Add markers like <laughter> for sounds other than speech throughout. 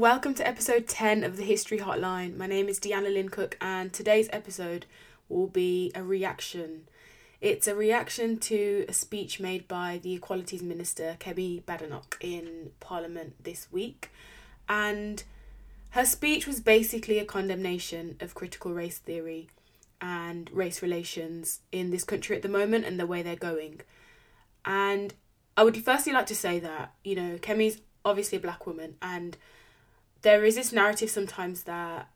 welcome to episode 10 of the History Hotline. My name is Deanna Lynn Cook, and today's episode will be a reaction. It's a reaction to a speech made by the Equalities Minister, Kemi Badenoch, in Parliament this week. And her speech was basically a condemnation of critical race theory and race relations in this country at the moment and the way they're going. And I would firstly like to say that, you know, Kemi's obviously a black woman and there is this narrative sometimes that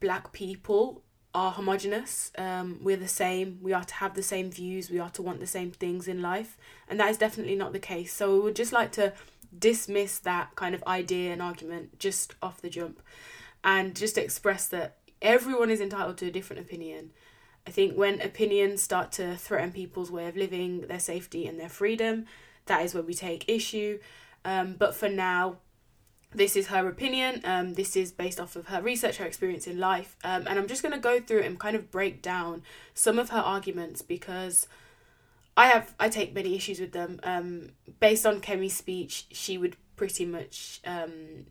black people are homogenous. Um, we're the same. We are to have the same views. We are to want the same things in life, and that is definitely not the case. So we would just like to dismiss that kind of idea and argument just off the jump, and just express that everyone is entitled to a different opinion. I think when opinions start to threaten people's way of living, their safety, and their freedom, that is where we take issue. Um, but for now, this is her opinion. Um, this is based off of her research, her experience in life. Um, and I'm just going to go through and kind of break down some of her arguments because I have I take many issues with them. Um, based on Kemi's speech, she would pretty much um,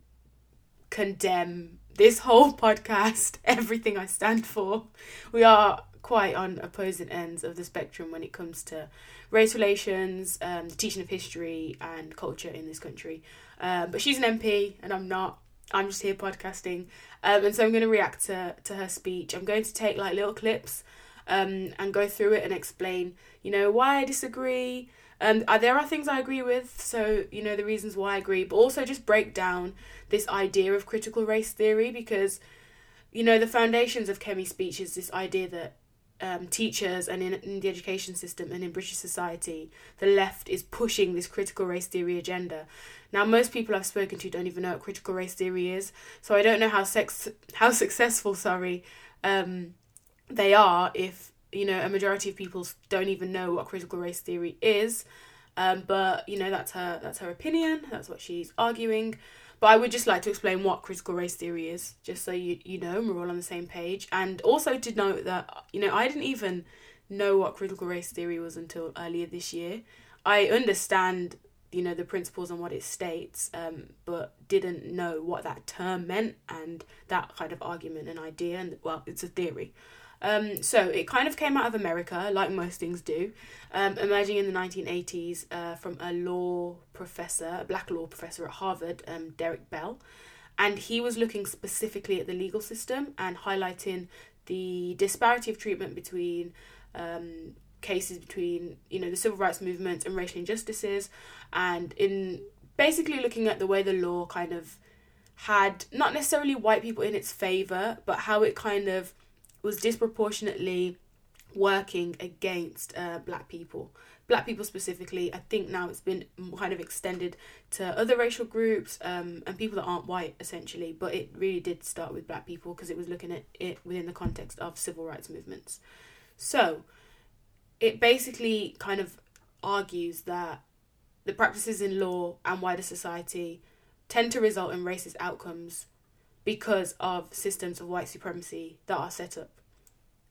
condemn this whole <laughs> podcast, everything I stand for. We are quite on opposing ends of the spectrum when it comes to race relations, um, the teaching of history and culture in this country. Um, but she's an MP and I'm not. I'm just here podcasting. Um, and so I'm going to react to, to her speech. I'm going to take like little clips um, and go through it and explain, you know, why I disagree. Um, there are things I agree with, so, you know, the reasons why I agree, but also just break down this idea of critical race theory because, you know, the foundations of Kemi's speech is this idea that um, teachers and in, in the education system and in British society, the left is pushing this critical race theory agenda. Now, most people I've spoken to don't even know what critical race theory is, so I don't know how sex how successful, sorry, um, they are if you know a majority of people don't even know what critical race theory is. Um, but you know that's her that's her opinion. That's what she's arguing. But I would just like to explain what critical race theory is, just so you you know we're all on the same page. And also to note that you know I didn't even know what critical race theory was until earlier this year. I understand you know the principles and what it states, um, but didn't know what that term meant and that kind of argument and idea. And well, it's a theory. Um, so it kind of came out of America, like most things do, um, emerging in the 1980s uh, from a law professor, a black law professor at Harvard, um, Derek Bell. And he was looking specifically at the legal system and highlighting the disparity of treatment between um, cases between, you know, the civil rights movement and racial injustices, and in basically looking at the way the law kind of had not necessarily white people in its favor, but how it kind of was disproportionately working against uh, black people. Black people specifically i think now it's been kind of extended to other racial groups um, and people that aren't white essentially but it really did start with black people because it was looking at it within the context of civil rights movements. So it basically kind of argues that the practices in law and wider society tend to result in racist outcomes because of systems of white supremacy that are set up.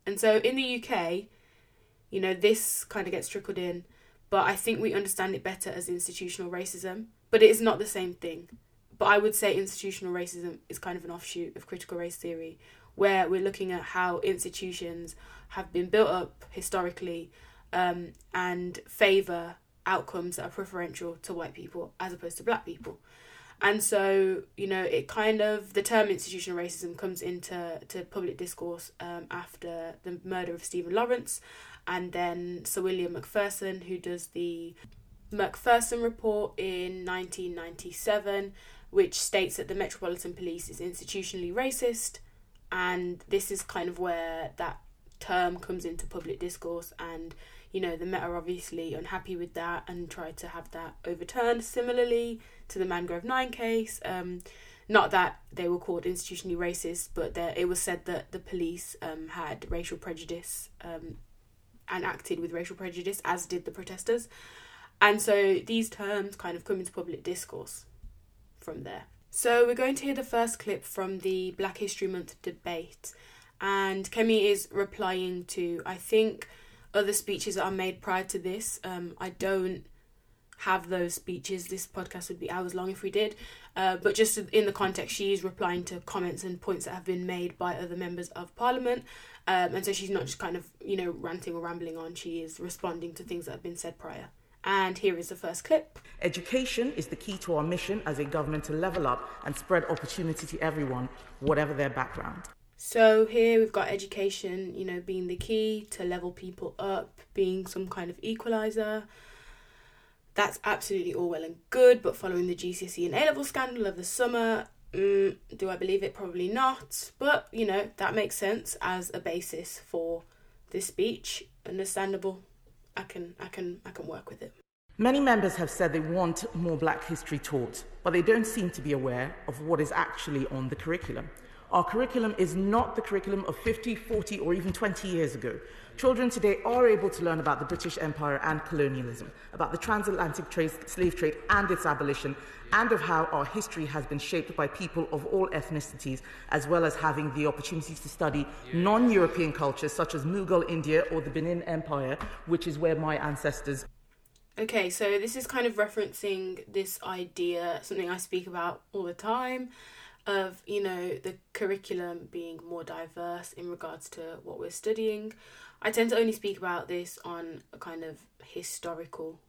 And so in the UK, you know, this kind of gets trickled in, but I think we understand it better as institutional racism, but it is not the same thing. But I would say institutional racism is kind of an offshoot of critical race theory, where we're looking at how institutions have been built up historically um, and favour outcomes that are preferential to white people as opposed to black people. And so, you know, it kind of the term institutional racism comes into to public discourse um, after the murder of Stephen Lawrence, and then Sir William Macpherson, who does the Macpherson Report in 1997, which states that the Metropolitan Police is institutionally racist, and this is kind of where that term comes into public discourse and you know, the Met are obviously unhappy with that and try to have that overturned. Similarly to the Mangrove 9 case, um, not that they were called institutionally racist, but that it was said that the police um, had racial prejudice um, and acted with racial prejudice, as did the protesters. And so these terms kind of come into public discourse from there. So we're going to hear the first clip from the Black History Month debate. And Kemi is replying to, I think, other speeches that are made prior to this. Um, I don't have those speeches. This podcast would be hours long if we did. Uh, but just in the context, she is replying to comments and points that have been made by other members of parliament. Um, and so she's not just kind of, you know, ranting or rambling on, she is responding to things that have been said prior. And here is the first clip. Education is the key to our mission as a government to level up and spread opportunity to everyone, whatever their background. So here we've got education, you know, being the key to level people up, being some kind of equalizer. That's absolutely all well and good, but following the GCSE and A level scandal of the summer, mm, do I believe it? Probably not. But you know that makes sense as a basis for this speech. Understandable. I can, I can, I can work with it. Many members have said they want more black history taught, but they don't seem to be aware of what is actually on the curriculum. Our curriculum is not the curriculum of 50, 40, or even 20 years ago. Children today are able to learn about the British Empire and colonialism, about the transatlantic trade, slave trade and its abolition, and of how our history has been shaped by people of all ethnicities, as well as having the opportunity to study non European cultures such as Mughal India or the Benin Empire, which is where my ancestors. Okay, so this is kind of referencing this idea, something I speak about all the time of you know the curriculum being more diverse in regards to what we're studying. I tend to only speak about this on a kind of historical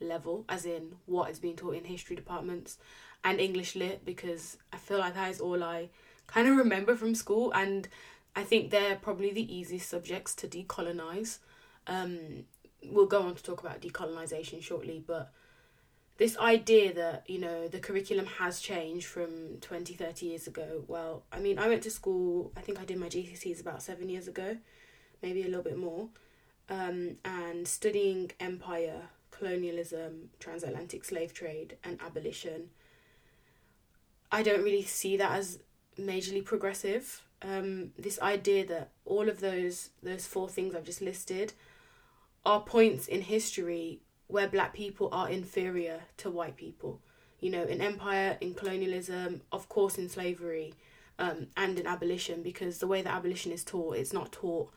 level as in what is being taught in history departments and english lit because i feel like that is all i kind of remember from school and i think they're probably the easiest subjects to decolonize. Um, we'll go on to talk about decolonization shortly but this idea that you know the curriculum has changed from 20 30 years ago well i mean i went to school i think i did my gcse's about seven years ago maybe a little bit more um, and studying empire colonialism transatlantic slave trade and abolition i don't really see that as majorly progressive. Um, this idea that all of those those four things i've just listed are points in history where black people are inferior to white people. You know, in empire, in colonialism, of course, in slavery, um, and in abolition, because the way that abolition is taught, it's not taught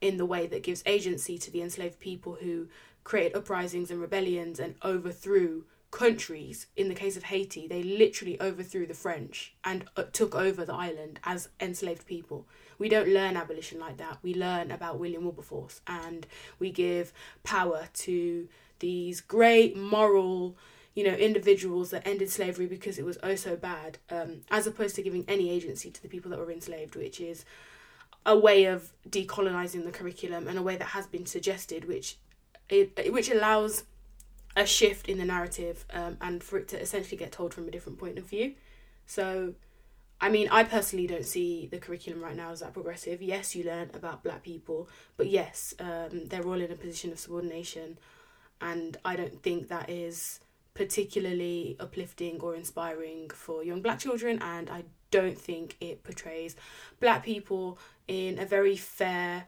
in the way that gives agency to the enslaved people who created uprisings and rebellions and overthrew countries. In the case of Haiti, they literally overthrew the French and uh, took over the island as enslaved people. We don't learn abolition like that. We learn about William Wilberforce and we give power to these great moral you know individuals that ended slavery because it was oh so bad um, as opposed to giving any agency to the people that were enslaved which is a way of decolonizing the curriculum and a way that has been suggested which it, which allows a shift in the narrative um, and for it to essentially get told from a different point of view so I mean, I personally don't see the curriculum right now as that progressive. Yes, you learn about black people, but yes, um, they're all in a position of subordination and I don't think that is particularly uplifting or inspiring for young black children and I don't think it portrays black people in a very fair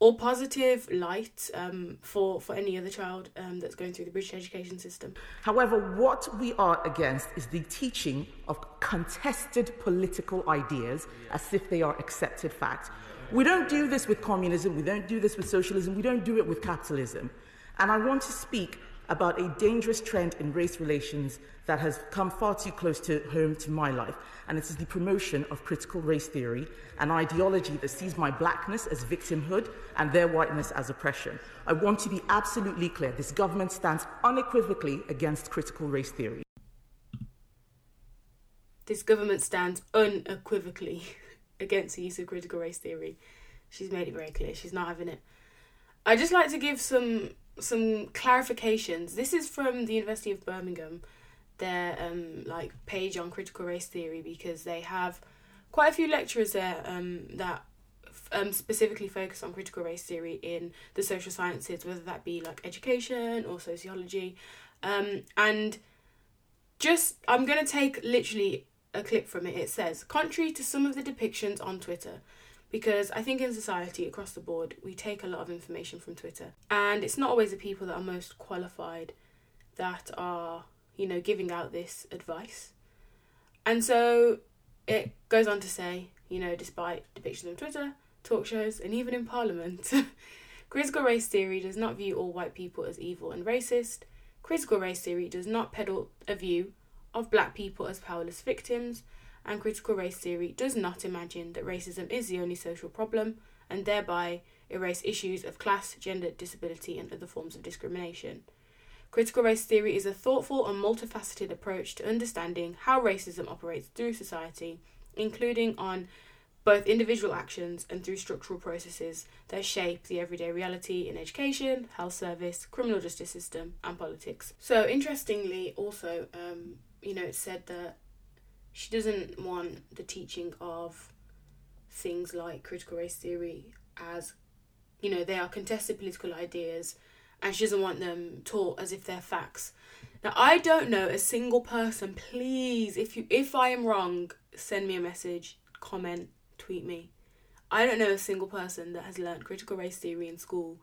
or positive light um, for, for any other child um, that's going through the British education system. However, what we are against is the teaching of contested political ideas as if they are accepted facts. We don't do this with communism, we don't do this with socialism, we don't do it with capitalism. And I want to speak about a dangerous trend in race relations that has come far too close to home to my life, and it is the promotion of critical race theory, an ideology that sees my blackness as victimhood and their whiteness as oppression. I want to be absolutely clear this government stands unequivocally against critical race theory. This government stands unequivocally <laughs> against the use of critical race theory. She's made it very clear she's not having it. I just like to give some some clarifications. This is from the University of Birmingham, their um like page on critical race theory because they have quite a few lecturers there um that um specifically focus on critical race theory in the social sciences, whether that be like education or sociology, um and just I'm gonna take literally a clip from it. It says, contrary to some of the depictions on Twitter, because I think in society across the board we take a lot of information from Twitter. And it's not always the people that are most qualified that are you know giving out this advice. And so it goes on to say you know despite depictions on Twitter talk shows and even in parliament <laughs> critical race theory does not view all white people as evil and racist. Critical race theory does not peddle a view of black people as powerless victims, and critical race theory does not imagine that racism is the only social problem and thereby erase issues of class, gender, disability, and other forms of discrimination. Critical race theory is a thoughtful and multifaceted approach to understanding how racism operates through society, including on both individual actions and through structural processes that shape the everyday reality in education, health service, criminal justice system, and politics. So, interestingly, also, um, you know, it said that she doesn't want the teaching of things like critical race theory as, you know, they are contested political ideas, and she doesn't want them taught as if they're facts. Now, I don't know a single person. Please, if you if I am wrong, send me a message, comment, tweet me. I don't know a single person that has learned critical race theory in school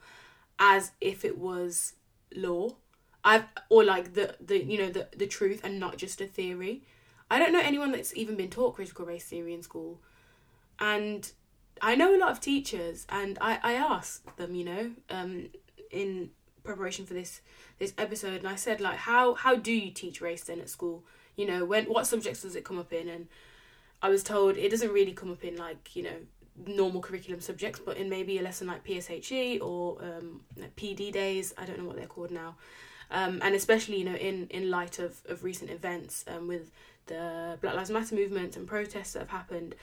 as if it was law. I've or like the, the you know the, the truth and not just a theory. I don't know anyone that's even been taught critical race theory in school. And I know a lot of teachers and I, I asked them, you know, um, in preparation for this this episode and I said like how how do you teach race then at school? You know, when what subjects does it come up in and I was told it doesn't really come up in like you know normal curriculum subjects, but in maybe a lesson like PSHE or um, PD days. I don't know what they're called now. Um, and especially you know in in light of of recent events um, with the Black Lives Matter movement and protests that have happened,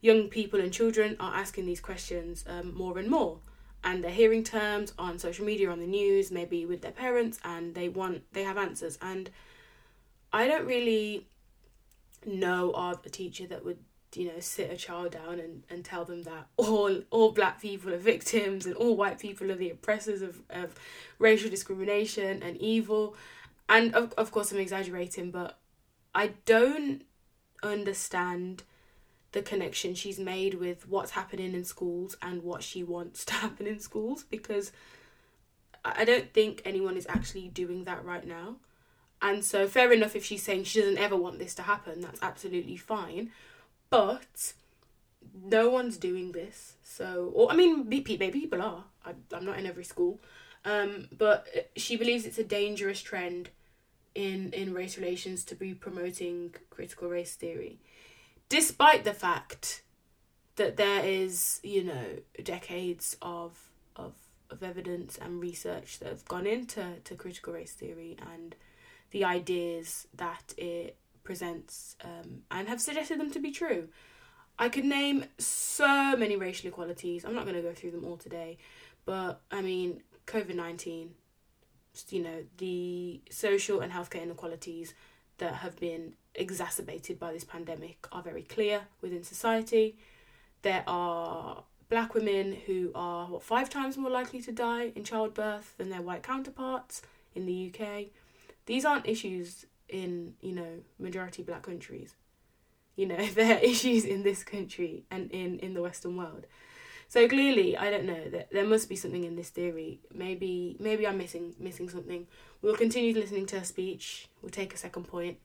young people and children are asking these questions um, more and more. And they're hearing terms on social media, on the news, maybe with their parents, and they want they have answers. And I don't really know of a teacher that would you know sit a child down and, and tell them that all all black people are victims and all white people are the oppressors of, of racial discrimination and evil and of, of course i'm exaggerating but i don't understand the connection she's made with what's happening in schools and what she wants <laughs> to happen in schools because i don't think anyone is actually doing that right now and so, fair enough if she's saying she doesn't ever want this to happen, that's absolutely fine. But no one's doing this. So, or I mean, maybe people are. I, I'm not in every school. Um, but she believes it's a dangerous trend in, in race relations to be promoting critical race theory, despite the fact that there is, you know, decades of, of, of evidence and research that have gone into to critical race theory and the ideas that it presents um, and have suggested them to be true. I could name so many racial equalities. I'm not going to go through them all today, but I mean, COVID 19, you know, the social and healthcare inequalities that have been exacerbated by this pandemic are very clear within society. There are black women who are what five times more likely to die in childbirth than their white counterparts in the UK these aren't issues in you know majority black countries. You know <laughs> they're issues in this country and in in the western world so clearly i don't know that there must be something in this theory. Maybe maybe i'm missing missing something. We'll continue listening to her speech. We'll take a second point.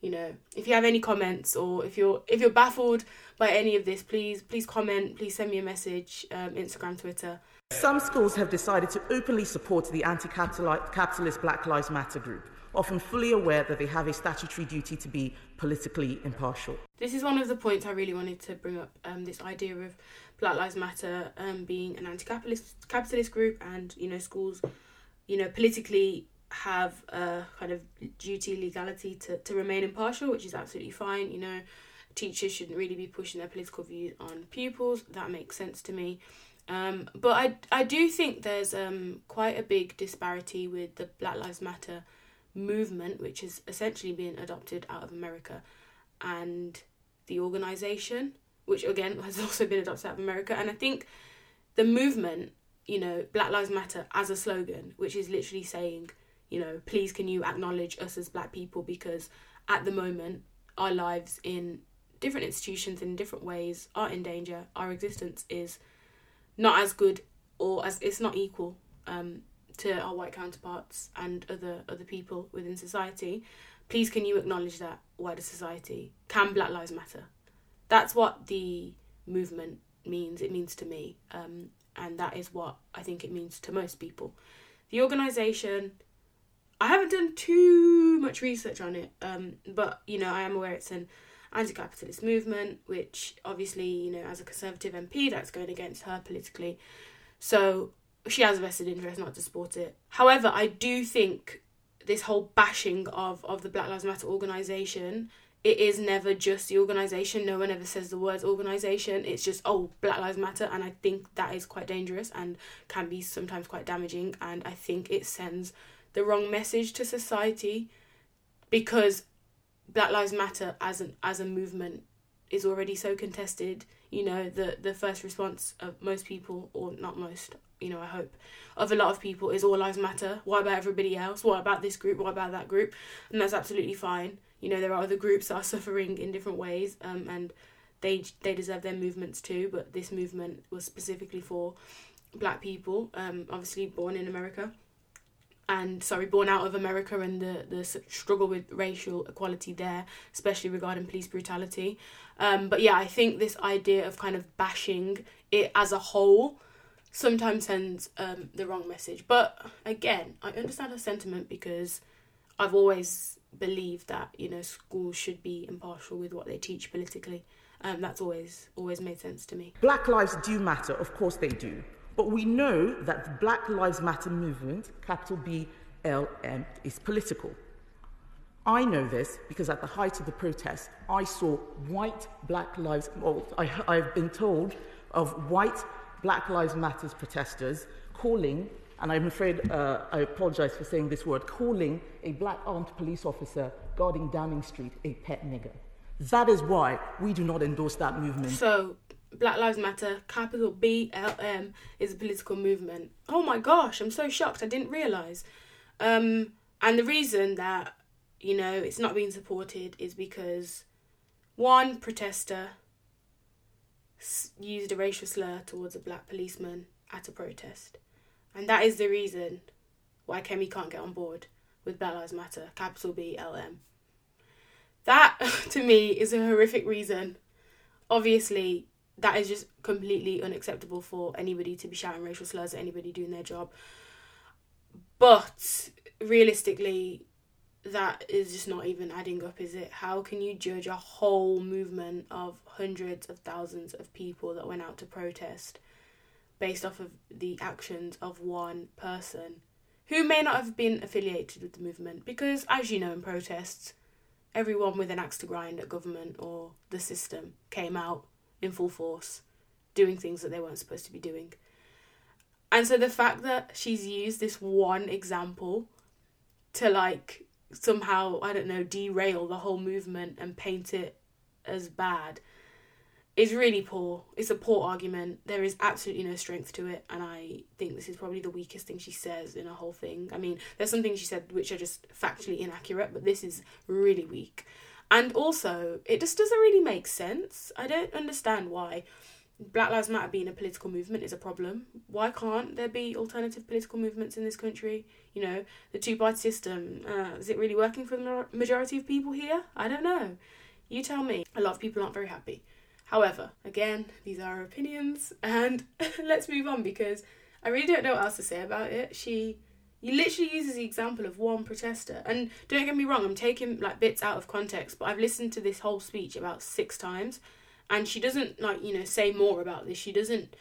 You know if you have any comments or if you're if you're baffled by any of this please please comment. Please send me a message um, instagram twitter. Some schools have decided to openly support the anti-capitalist black lives matter group often fully aware that they have a statutory duty to be politically impartial. This is one of the points I really wanted to bring up um, this idea of Black Lives Matter um, being an anti capitalist capitalist group and, you know, schools, you know, politically have a kind of duty, legality to, to remain impartial, which is absolutely fine. You know, teachers shouldn't really be pushing their political views on pupils. That makes sense to me. Um, but I, I do think there's um, quite a big disparity with the Black Lives Matter movement, which has essentially been adopted out of America, and the organization, which again has <laughs> also been adopted out of America. And I think the movement, you know, Black Lives Matter as a slogan, which is literally saying, you know, please can you acknowledge us as black people because at the moment our lives in different institutions in different ways are in danger. Our existence is not as good or as it's not equal um, to our white counterparts and other other people within society please can you acknowledge that wider society can black lives matter that's what the movement means it means to me um, and that is what i think it means to most people the organization I haven't done too much research on it, um, but you know, I am aware it's an anti-capitalist movement, which obviously, you know, as a conservative MP, that's going against her politically. So she has a vested interest not to support it. However, I do think this whole bashing of of the Black Lives Matter organization it is never just the organization. No one ever says the words organization. It's just oh black lives matter. And i think that is quite dangerous and can be sometimes quite damaging. And i think it sends the wrong message to society because black lives matter as an as a movement is already so contested. You know the the first response of most people or not most you know i hope of a lot of people is all lives matter. What about everybody else? What about this group? What about that group? And that's absolutely fine you know there are other groups that are suffering in different ways um, and they they deserve their movements too but this movement was specifically for black people um, obviously born in america and sorry born out of america and the the struggle with racial equality there especially regarding police brutality. Um, but yeah i think this idea of kind of bashing it as a whole sometimes sends um, the wrong message. But again i understand her sentiment because i've always believe that you know schools should be impartial with what they teach politically. Um, that's always always made sense to me. Black lives do matter, of course they do. But we know that the Black Lives Matter movement, capital B L M, is political. I know this because at the height of the protest, I saw white Black Lives, well, I, I've been told of white Black Lives Matters protesters calling and I'm afraid uh, I apologize for saying this word, calling a black armed police officer guarding Downing Street a pet nigger. That is why we do not endorse that movement. So, Black Lives Matter, capital B L M, is a political movement. Oh my gosh, I'm so shocked. I didn't realize. Um, and the reason that you know it's not being supported is because one protester used a racial slur towards a black policeman at a protest. And that is the reason why Kemi can't get on board with Black Lives Matter, capital B L M. That, <laughs> to me, is a horrific reason. Obviously, that is just completely unacceptable for anybody to be shouting racial slurs at anybody doing their job. But realistically, that is just not even adding up, is it? How can you judge a whole movement of hundreds of thousands of people that went out to protest based off of the actions of one person who may not have been affiliated with the movement because as you know in protests everyone with an axe to grind at government or the system came out in full force doing things that they weren't supposed to be doing. And so the fact that she's used this one example to like somehow i don't know derail the whole movement and paint it as bad is really poor. It's a poor argument. There is absolutely no strength to it, and I think this is probably the weakest thing she says in a whole thing. I mean, there's some things she said which are just factually inaccurate, but this is really weak. And also, it just doesn't really make sense. I don't understand why Black Lives Matter being a political movement is a problem. Why can't there be alternative political movements in this country? You know, the two party system, uh, is it really working for the majority of people here? I don't know. You tell me. A lot of people aren't very happy. However, again, these are opinions, and <laughs> let's move on because I really don't know what else to say about it. She you literally uses the example of one protester, and don't get me wrong, I'm taking like bits out of context, but I've listened to this whole speech about six times, and she doesn't like you know say more about this. She doesn't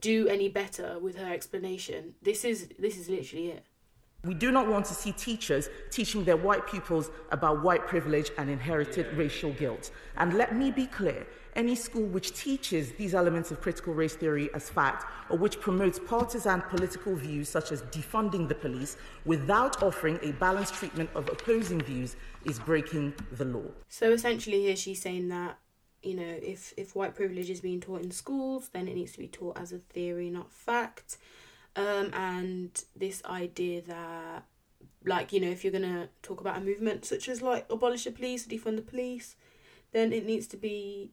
do any better with her explanation. This is this is literally it. We do not want to see teachers teaching their white pupils about white privilege and inherited racial guilt. And let me be clear any school which teaches these elements of critical race theory as fact or which promotes partisan political views such as defunding the police without offering a balanced treatment of opposing views is breaking the law. So essentially here she's saying that you know if if white privilege is being taught in schools then it needs to be taught as a theory not fact um, and this idea that like you know if you're gonna talk about a movement such as like abolish the police defund the police then it needs to be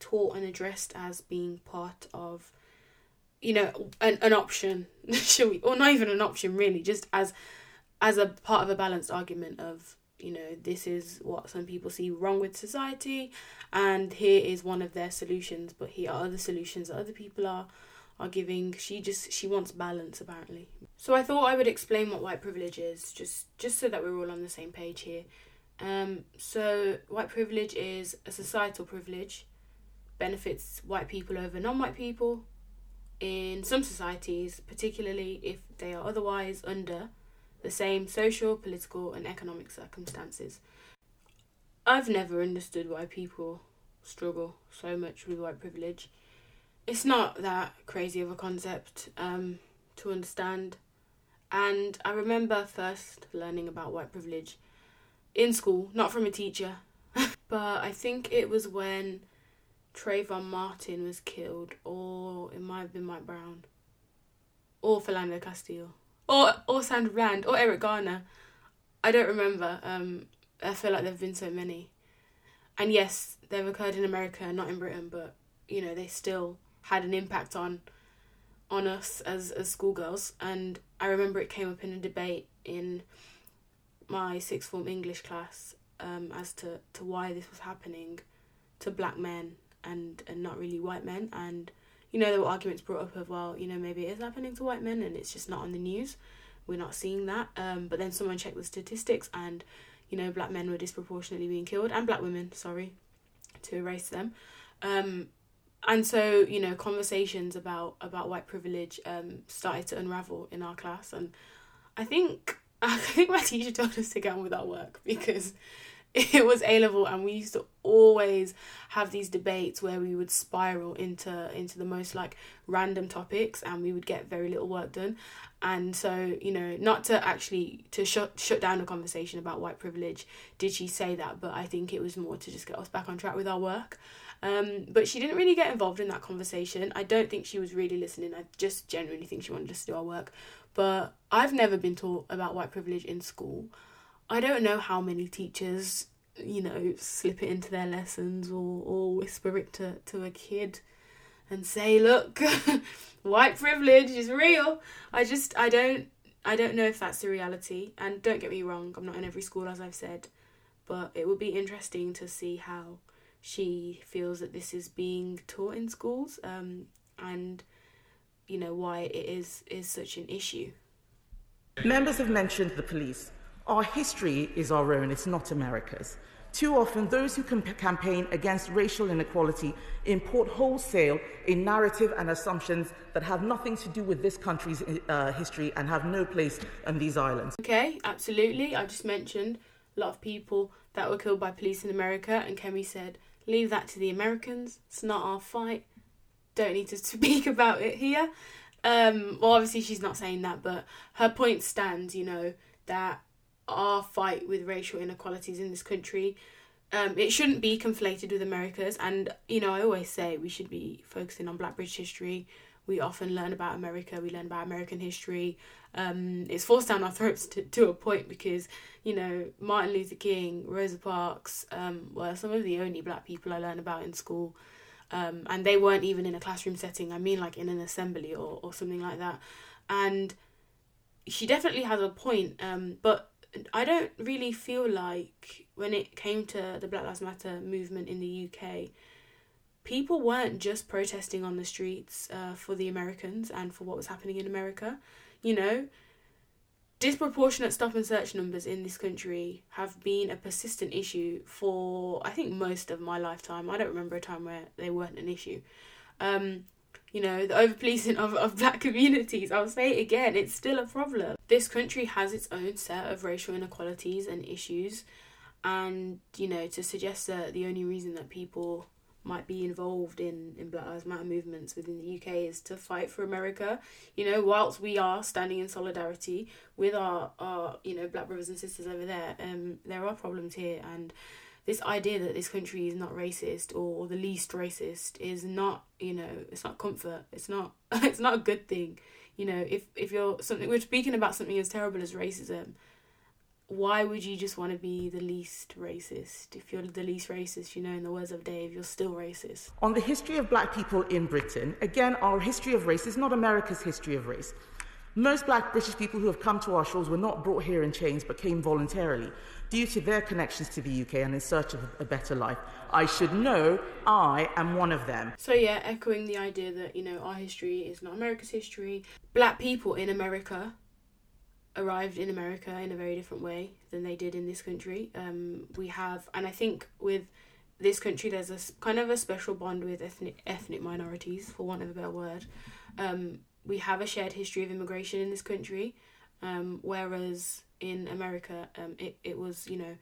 taught and addressed as being part of you know an, an option <laughs> shall we or not even an option really just as as a part of a balanced argument of you know this is what some people see wrong with society and here is one of their solutions but here are other solutions that other people are are giving. She just she wants balance apparently. So I thought I would explain what white privilege is, just just so that we're all on the same page here. Um, so white privilege is a societal privilege, benefits white people over non-white people. In some societies, particularly if they are otherwise under the same social, political, and economic circumstances. I've never understood why people struggle so much with white privilege. It's not that crazy of a concept um, to understand. And I remember first learning about white privilege in school, not from a teacher, <laughs> but I think it was when Trayvon Martin was killed, or it might have been Mike Brown, or Philando Castile, or or Sandra Bland, or Eric Garner. I don't remember. Um, I feel like there've been so many, and yes, they've occurred in America, not in Britain, but you know they still had an impact on on us as as schoolgirls. And I remember it came up in a debate in my sixth form English class um, as to, to why this was happening to black men and, and not really white men. And, you know, there were arguments brought up of, well, you know, maybe it is happening to white men and it's just not on the news. We're not seeing that. Um, but then someone checked the statistics and, you know, black men were disproportionately being killed and black women, sorry, to erase them. Um, and so, you know, conversations about, about white privilege um, started to unravel in our class. And I think <laughs> I think my teacher told us to get on with our work because <laughs> it was A level and we used to always have these debates where we would spiral into into the most like random topics and we would get very little work done. And so, you know, not to actually to shut shut down a conversation about white privilege, did she say that, but I think it was more to just get us back on track with our work. Um, but she didn't really get involved in that conversation. I don't think she was really listening. I just genuinely think she wanted us to do our work. But I've never been taught about white privilege in school. I don't know how many teachers, you know, slip it into their lessons or, or whisper it to, to a kid and say, look, <laughs> white privilege is real. I just I don't I don't know if that's the reality. And don't get me wrong, I'm not in every school as I've said, but it would be interesting to see how she feels that this is being taught in schools. Um, and you know why it is is such an issue. Members have mentioned the police. Our history is our own, it's not America's. Too often, those who campaign against racial inequality import wholesale a narrative and assumptions that have nothing to do with this country's uh, history and have no place on these islands. Okay, absolutely. I just mentioned a lot of people that were killed by police in America, and Kemi said, Leave that to the Americans. It's not our fight don't need to <laughs> speak about it here. Um, well, obviously she's not saying that, but her point stands. You know that our fight with racial inequalities in this country, um, it shouldn't be conflated with America's. And you know, I always say we should be focusing on Black British history. We often learn about America. We learn about American history. Um, it's forced down our throats to, to a point because you know Martin Luther King, Rosa Parks um, were some of the only Black people I learned about in school um, and they weren't even in a classroom setting. I mean, like in an assembly or, or something like that. And she definitely has a point, um, but I don't really feel like when it came to the Black Lives Matter movement in the UK, people weren't just protesting on the streets uh, for the Americans and for what was happening in America. You know, disproportionate stop and search numbers in this country have been a persistent issue for I think most of my lifetime. I don't remember a time where they weren't an issue. Um, you know, the overpolicing of, of black <laughs> communities, I'll say it again, it's still a problem. This country has its own set of racial inequalities and issues. And, you know, to suggest that the only reason that people might be involved in, in Black Lives Matter movements within the UK is to fight for America. You know, whilst we are standing in solidarity with our, our you know, black brothers and sisters over there, um, there are problems here and this idea that this country is not racist or, the least racist is not, you know, it's not comfort. It's not <laughs> it's not a good thing. You know, if if you're something we're speaking about something as terrible as racism, why would you just want to be the least racist? If you're the least racist, you know, in the words of Dave, you're still racist. On the history of black people in Britain, again, our history of race is not America's history of race. Most black British people who have come to our shores were not brought here in chains but came voluntarily due to their connections to the UK and in search of a better life. I should know I am one of them. So, yeah, echoing the idea that, you know, our history is not America's history. Black people in America arrived in America in a very different way than they did in this country. Um, we have, and I think with this country, there's a kind of a special bond with ethnic ethnic minorities, for want of a better word. Um, we have a shared history of immigration in this country, um, whereas in America, um, it, it was you know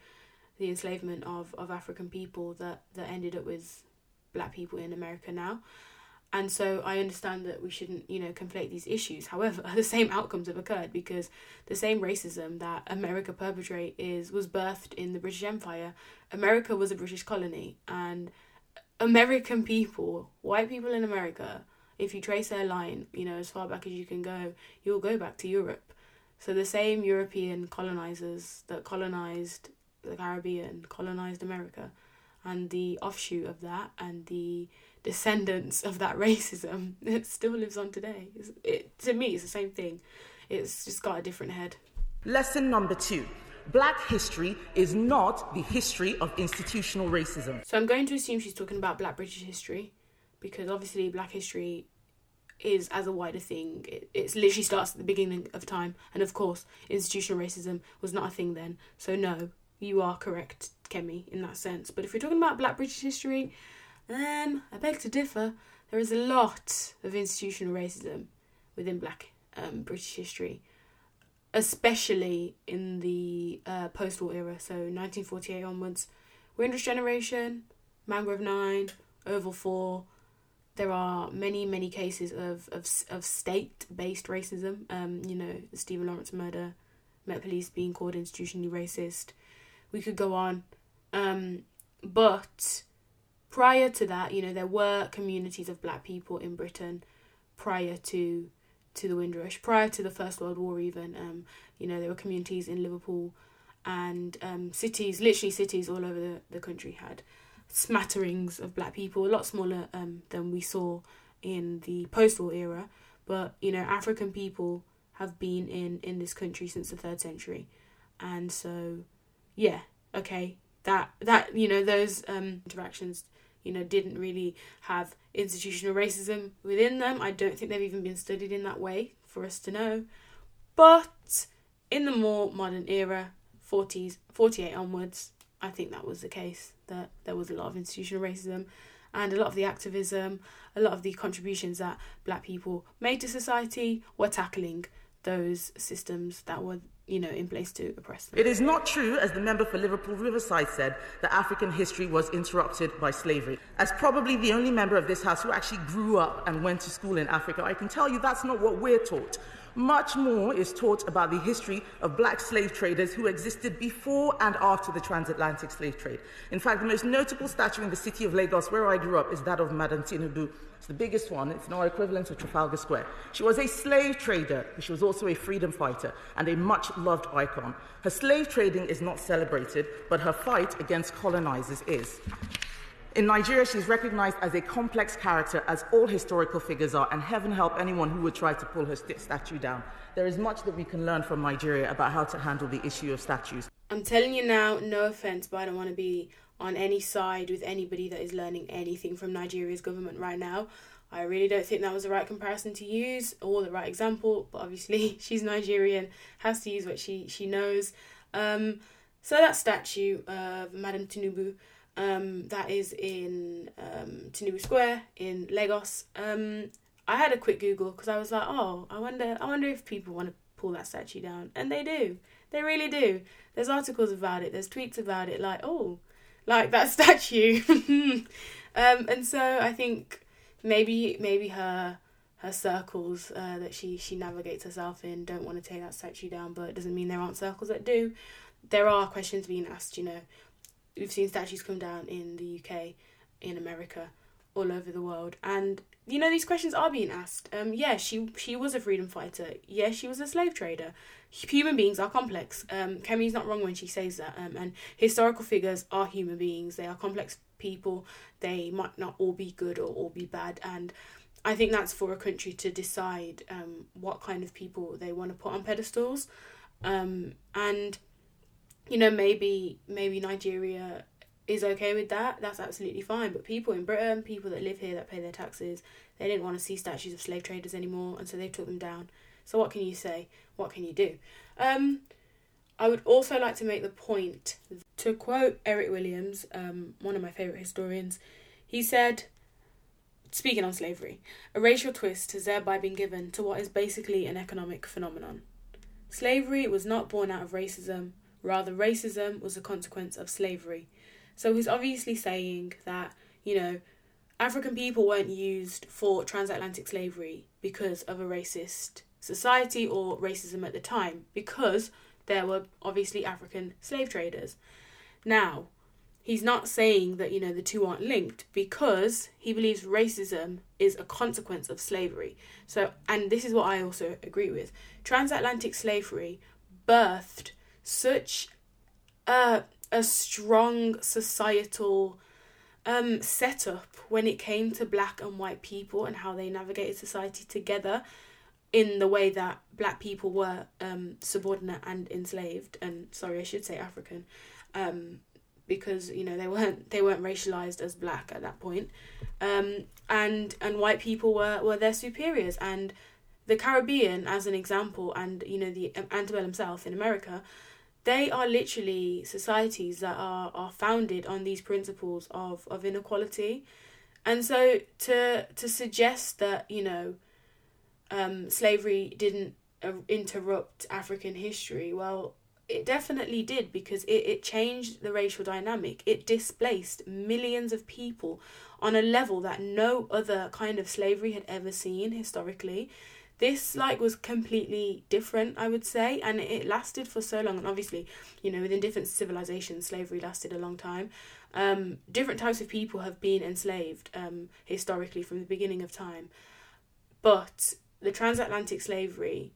the enslavement of, of African people that, that ended up with black people in America now. And so I understand that we shouldn't, you know, conflate these issues. <laughs> However, the same outcomes have occurred because the same racism that America perpetrate is was birthed in the British Empire. America was a British colony and American people, white people in America, if you trace their line, you know, as far back as you can go, you'll go back to Europe. So the same European colonizers that colonized the Caribbean colonized America and the offshoot of that and the descendants of that <laughs> racism it still lives on today. It, to me it's the same thing. It's just got a different head. Lesson number two. Black history is not the history of institutional racism. So i'm going to assume she's talking about black british history because obviously black history is as a wider thing it, it's literally starts at the beginning of time and of course institutional racism was not a thing then so no you are correct kemi in that sense but if you're talking about black british history um, I beg to differ. There is a lot of institutional racism within black um, British history, especially in the uh, post war era, so 1948 onwards. Windrush Generation, Mangrove 9, Oval 4. There are many, many cases of, of, of state based racism. Um, you know, the Stephen Lawrence murder, Met Police being called institutionally racist. We could go on. Um, but prior to that, you know, there were communities of black people in Britain prior to to the Windrush, prior to the First World War even. Um, you know, there were communities in Liverpool and um, cities, literally cities all over the, the country had smatterings of black people, a lot smaller um, than we saw in the post-war era. But, you know, African people have been in, in this country since the third century. And so, yeah, okay, that, that you know, those um, interactions you know, didn't really have institutional racism within them. I don't think they've even been studied in that way for us to know. But in the more modern era, 40s, 48 onwards, I think that was the case, that there was a lot of institutional racism and a lot of the activism, a lot of the contributions that black people made to society were tackling those systems that were you know, in place to oppress them. It is not true, as the member for Liverpool Riverside said, that African history was interrupted by slavery. As probably the only member of this House who actually grew up and went to school in Africa, I can tell you that's not what we're taught. Much more is taught about the history of black slave traders who existed before and after the transatlantic slave trade. In fact, the most notable statue in the city of Lagos, where I grew up, is that of Madam Tinubu. It's the biggest one. It's now equivalent to Trafalgar Square. She was a slave trader, but she was also a freedom fighter and a much-loved icon. Her slave trading is not celebrated, but her fight against colonizers is. In Nigeria, she's recognized as a complex character, as all historical figures are, and heaven help anyone who would try to pull her st- statue down. There is much that we can learn from Nigeria about how to handle the issue of statues. I'm telling you now, no offense, but I don't want to be on any side with anybody that is learning anything from Nigeria's government right now. I really don't think that was the right comparison to use or the right example, but obviously <laughs> she's Nigerian, has to use what she, she knows. Um, so that statue of Madame Tinubu um, that is in um, Tinubu Square in Lagos. Um, I had a quick Google because I was like, oh, I wonder, I wonder if people want to pull that statue down, and they do. They really do. There's articles about it. There's tweets about it. Like, oh, like that <laughs> statue. um, and so I think maybe maybe her her circles uh, that she she navigates herself in don't want to take that statue down, but it doesn't mean there aren't circles that do. There are questions being asked, you know, we've seen statues come down in the UK, in America, all over the world, and you know these questions are being asked. Um, yeah, she she was a freedom fighter. Yeah, she was a slave trader. Human beings are complex. Um, Kemi's not wrong when she says that. Um, and historical figures are human beings. They are complex people. They might not all be good or all be bad. And I think that's for a country to decide um, what kind of people they want to put on pedestals, um, and you know maybe maybe Nigeria is okay with that. That's absolutely fine. But people in Britain, people that live here that pay their taxes, they didn't want to see statues of slave traders anymore, and so they took them down. So what can you say? What can you do? Um, I would also like to make the point to quote Eric Williams, um, one of my favourite historians. He said, speaking on slavery, a racial twist has thereby been given to what is basically an economic phenomenon. Slavery was not born out of racism, rather, racism was a consequence of slavery. So he's obviously saying that, you know, African people weren't used for transatlantic slavery because of a racist society or racism at the time, because there were obviously African slave traders. Now, he's not saying that, you know, the two aren't linked because he believes racism is a consequence of slavery. So, and this is what I also agree with transatlantic slavery birthed such a, a strong societal um, setup when it came to black and white people and how they navigated society together in the way that black people were um, subordinate and enslaved and sorry I should say African um, because you know they weren't they weren't racialized as black at that point. Um, and and white people were were their superiors. And the Caribbean as an example and you know the antebellum South in America they are literally societies that are are founded on these principles of of inequality and so to to suggest that you know um, slavery didn't uh, interrupt African history. Well, it definitely did because it, it changed the racial dynamic. It displaced millions of people on a level that no other kind of slavery had ever seen historically. This like was completely different, I would say, and it lasted for so long. And obviously, you know, within different civilizations, slavery lasted a long time. Um, different types of people have been enslaved um, historically from the beginning of time, but the transatlantic slavery,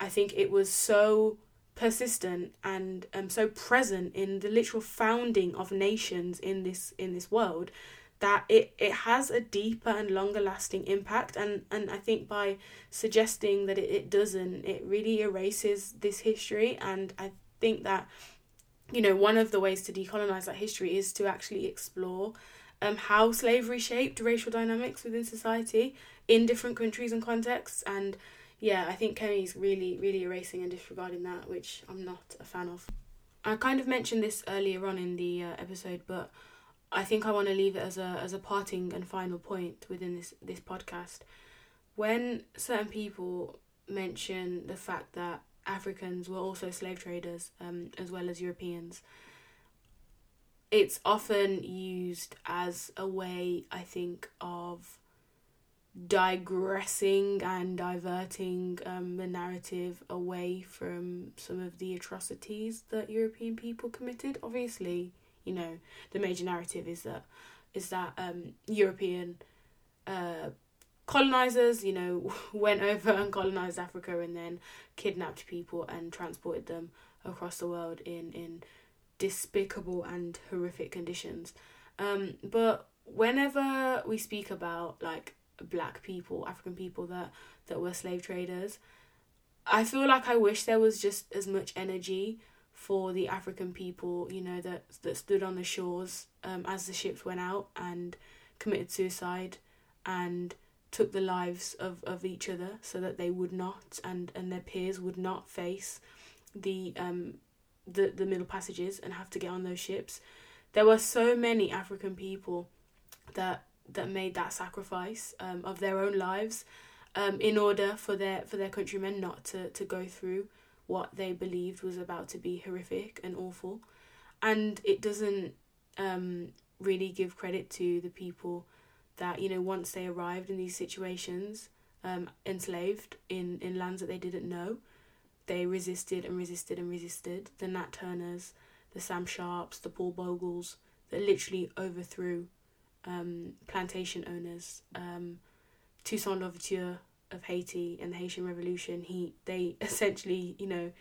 I think it was so persistent and um, so present in the literal founding of nations in this in this world that it, it has a deeper and longer lasting impact and, and I think by suggesting that it, it doesn't it really erases this history and I think that you know one of the ways to decolonize that history is to actually explore um, how slavery shaped racial dynamics within society in different countries and contexts. And yeah, I think Kemi's really, really erasing and disregarding that, which I'm not a fan of. I kind of mentioned this earlier on in the uh, episode, but I think I want to leave it as a as a parting and final point within this this podcast. When certain people mention the fact that Africans were also slave traders, um, as well as Europeans, it's often used as a way, I think, of digressing and diverting um, the narrative away from some of the atrocities that European people committed. Obviously, you know, the major narrative is that is that um, European uh, colonizers, you know, <laughs> went over and colonized Africa and then kidnapped people and transported them across the world in in despicable and horrific conditions. Um, but whenever we speak about like black people, African people that that were slave traders. I feel like I wish there was just as much energy for the African people, you know, that that stood on the shores um, as the ships went out and committed suicide and took the lives of, of each other so that they would not and, and their peers would not face the um the, the middle passages and have to get on those ships. There were so many African people that that made that sacrifice um, of their own lives um, in order for their for their countrymen not to, to go through what they believed was about to be horrific and awful. And it doesn't um, really give credit to the people that you know once they arrived in these situations um, enslaved in, in lands that they didn't know they resisted and resisted and resisted. The Nat Turners the Sam Sharps the Paul Bogles that literally overthrew um, plantation owners, um, Toussaint Louverture of Haiti and the Haitian Revolution. He they <laughs> essentially you know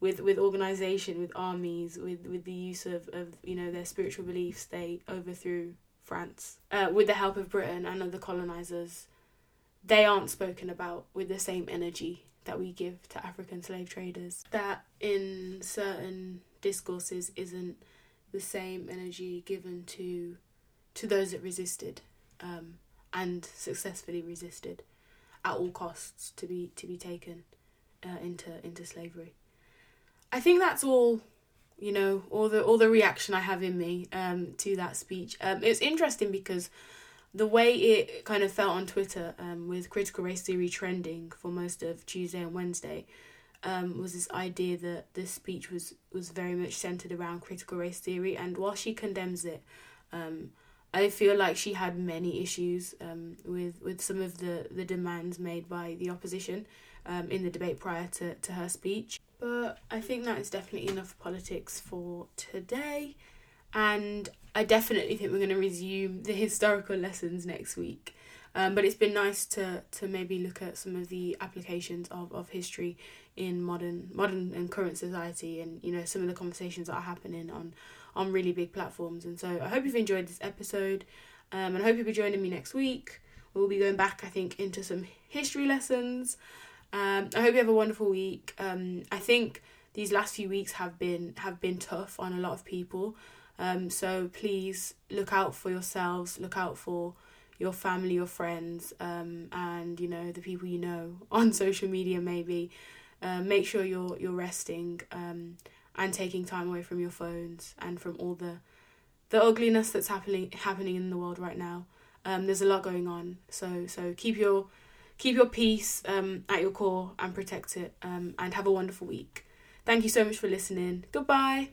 with with organization with armies with with the use of of you know their spiritual beliefs they overthrew France uh, with the help of Britain and other colonizers. they aren't spoken about with the same energy that we give to African slave traders. That in certain discourses isn't the same energy given to to those that resisted um, and successfully resisted at all costs to be to be taken uh, into into slavery. I think that's all you know all the all the reaction I have in me um, to that speech. Um, it's interesting because the way it kind of felt on Twitter um, with critical race theory trending for most of Tuesday and Wednesday um, was this idea that this speech was was very much centered around critical race theory, and while she condemns it, um, I feel like she had many issues um, with with some of the the demands made by the opposition um, in the debate prior to to her speech. But I think that is definitely enough politics for today, and I definitely think we're going to resume the historical lessons next week. Um, but it's been nice to to maybe look at some of the applications of, of history in modern modern and current society and you know some of the conversations that are happening on on really big platforms. And so I hope you've enjoyed this episode um, and I hope you'll be joining me next week. We'll be going back I think into some history lessons. Um, I hope you have a wonderful week. Um, I think these last few weeks have been have been tough on a lot of people. Um, so please look out for yourselves look out for your family your friends um, and you know the people you know <laughs> on social media maybe. Uh, make sure you're you're resting. Um, and taking time away from your phones and from all the the ugliness that's happening happening in the world right now. Um, there's a lot going on, so so keep your keep your peace um, at your core and protect it. Um, and have a wonderful week. Thank you so much for listening. Goodbye.